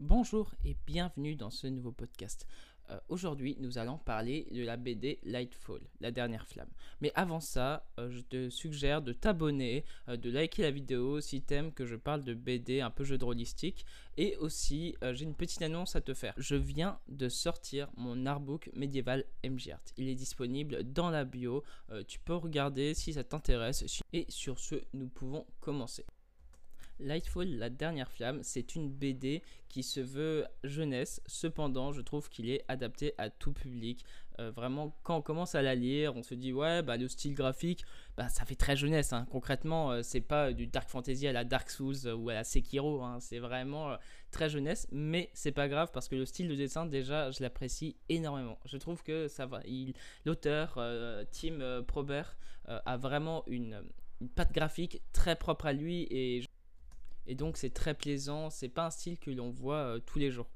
Bonjour et bienvenue dans ce nouveau podcast. Euh, aujourd'hui, nous allons parler de la BD Lightfall, la dernière flamme. Mais avant ça, euh, je te suggère de t'abonner, euh, de liker la vidéo si t'aimes que je parle de BD un peu jeu de. Et aussi, j'ai une petite annonce à te faire. Je viens de sortir mon artbook médiéval MGArt. Il est disponible dans la bio. tu peux regarder si ça t'intéresse. Et sur ce, nous pouvons commencer. Lightfall, la dernière flamme, c'est une BD qui se veut jeunesse. Cependant, je trouve qu'il est adapté à tout public. Euh, vraiment, quand on commence à la lire, on se dit ouais, bah le style graphique, bah ça fait très jeunesse. Hein. Concrètement, euh, c'est pas du dark fantasy à la Dark Souls ou à la Sekiro. Hein. C'est vraiment euh, très jeunesse, mais c'est pas grave parce que le style de dessin, déjà, je l'apprécie énormément. Je trouve que ça va. L'auteur Tim Probert a vraiment une une patte graphique très propre à lui et et donc c'est très plaisant, c'est pas un style que l'on voit euh, tous les jours.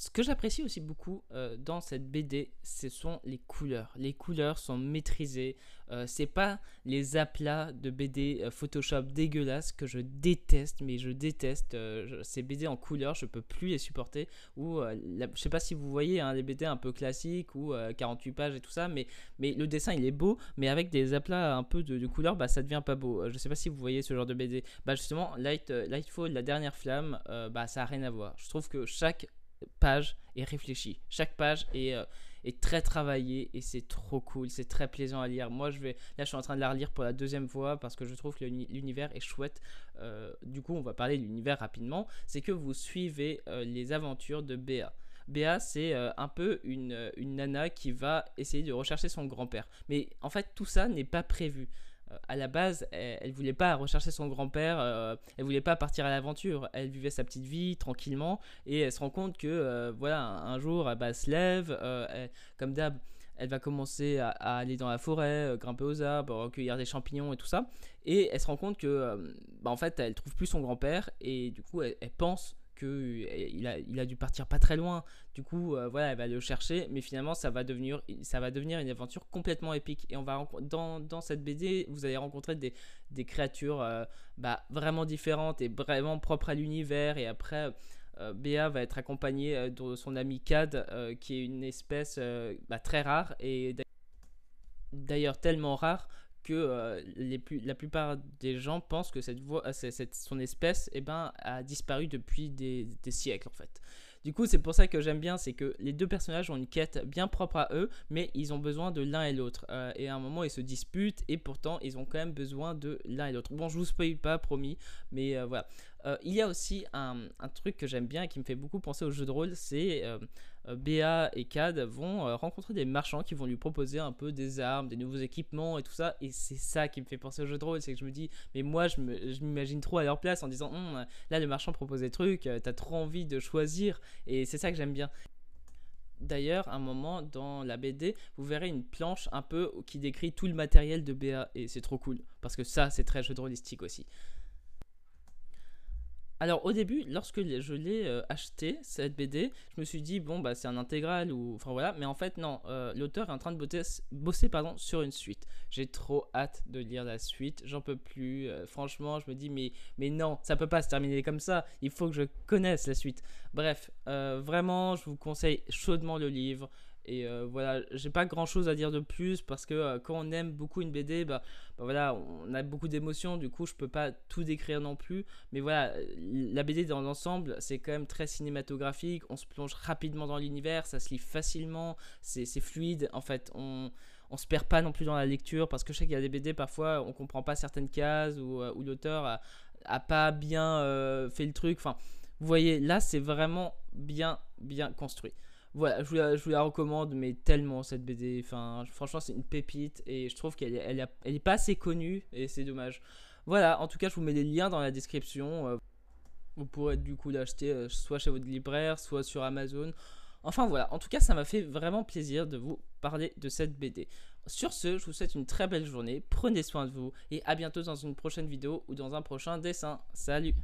Ce que j'apprécie aussi beaucoup euh, dans cette BD, ce sont les couleurs. Les couleurs sont maîtrisées. Euh, c'est pas les aplats de BD Photoshop dégueulasses que je déteste, mais je déteste ces BD en couleurs. Je peux plus les supporter. Ou je sais pas si vous voyez hein, les BD un peu classiques ou 48 pages et tout ça, mais, mais le dessin il est beau, mais avec des aplats un peu de, couleurs, bah ça devient pas beau. je sais pas si vous voyez ce genre de BD. Bah justement, Light, Lightfall, la dernière flamme, bah ça a rien à voir. Je trouve que chaque page est réfléchie. Chaque page est, euh, est très travaillée et c'est trop cool, c'est très plaisant à lire. Moi, je vais là, je suis en train de la relire pour la deuxième fois parce que je trouve que l'univers est chouette. Euh, du coup, on va parler de l'univers rapidement. C'est que vous suivez euh, les aventures de Béa. Béa, c'est un peu une, une, nana qui va essayer de rechercher son grand-père. Mais en fait, tout ça n'est pas prévu. Euh, à la base, elle, ne voulait pas rechercher son grand-père, euh, elle voulait pas partir à l'aventure. Elle vivait sa petite vie tranquillement et elle se rend compte que euh, voilà, un, jour, elle, se lève, comme d'hab, elle va commencer à, aller dans la forêt, grimper aux arbres, recueillir des champignons et tout ça. Et elle se rend compte que, bah, en fait, elle trouve plus son grand-père et du coup, elle pense il a, il a dû partir pas très loin. Du coup, euh, voilà, elle va le chercher, mais finalement, ça va devenir, ça va devenir une aventure complètement épique. Et on va dans, dans cette BD, vous allez rencontrer des, créatures euh, bah, vraiment différentes et vraiment propres à l'univers. Et après, euh, Béa va être accompagnée de son ami Cad, qui est une espèce bah, très rare et d'ailleurs tellement rare que euh, la plupart des gens pensent que cette voix, cette, son espèce eh ben, a disparu depuis des, des siècles en fait. Du coup, c'est pour ça que j'aime bien, c'est que les deux personnages ont une quête bien propre à eux, mais ils ont besoin de l'un et l'autre. Euh, et à un moment, ils se disputent, et pourtant, ils ont quand même besoin de l'un et l'autre. Bon, je vous spoil pas, promis, mais euh, voilà. Euh, il y a aussi un, truc que j'aime bien et qui me fait beaucoup penser au jeu de rôle, c'est euh, euh, Béa et Cad vont rencontrer des marchands qui vont lui proposer un peu des armes, des nouveaux équipements et tout ça. Et c'est ça qui me fait penser au jeu de rôle, c'est que je me dis, mais moi je m'imagine trop à leur place en disant, hum, là le marchand propose des trucs, t'as trop envie de choisir. Et c'est ça que j'aime bien. D'ailleurs, un moment dans la BD, vous verrez une planche un peu qui décrit tout le matériel de Béa et c'est trop cool parce que ça, c'est très jeu de rôlistique aussi. Alors au début, lorsque je l'ai euh, acheté, cette BD, je me suis dit, bon, bah c'est un intégral, ou enfin voilà, mais en fait non, euh, l'auteur est en train de bosser, pardon, sur une suite. J'ai trop hâte de lire la suite, j'en peux plus, euh, franchement, je me dis, mais, mais non, ça peut pas se terminer comme ça, il faut que je connaisse la suite. Bref, vraiment, je vous conseille chaudement le livre. Et euh, voilà, j'ai pas grand chose à dire de plus parce que euh, quand on aime beaucoup une BD, bah, bah, voilà, on a beaucoup d'émotions, du coup je peux pas tout décrire non plus. Mais voilà, la BD dans l'ensemble, c'est quand même très cinématographique, on se plonge rapidement dans l'univers, ça se lit facilement, c'est fluide, en fait, on, on se perd pas non plus dans la lecture parce que je sais qu'il y a des BD parfois on comprend pas certaines cases ou, euh, l'auteur a, pas bien fait le truc. Enfin, vous voyez, là c'est vraiment bien, bien construit voilà, je vous, la, recommande, mais tellement cette BD. Enfin, franchement, c'est une pépite et je trouve qu'elle elle, pas assez connue et c'est dommage. Voilà, en tout cas, je vous mets les liens dans la description. Euh, vous pourrez du coup l'acheter euh, soit chez votre libraire, soit sur Amazon. Enfin voilà, en tout cas, ça m'a fait vraiment plaisir de vous parler de cette BD. Sur ce, je vous souhaite une très belle journée, prenez soin de vous et à bientôt dans une prochaine vidéo ou dans un prochain dessin. Salut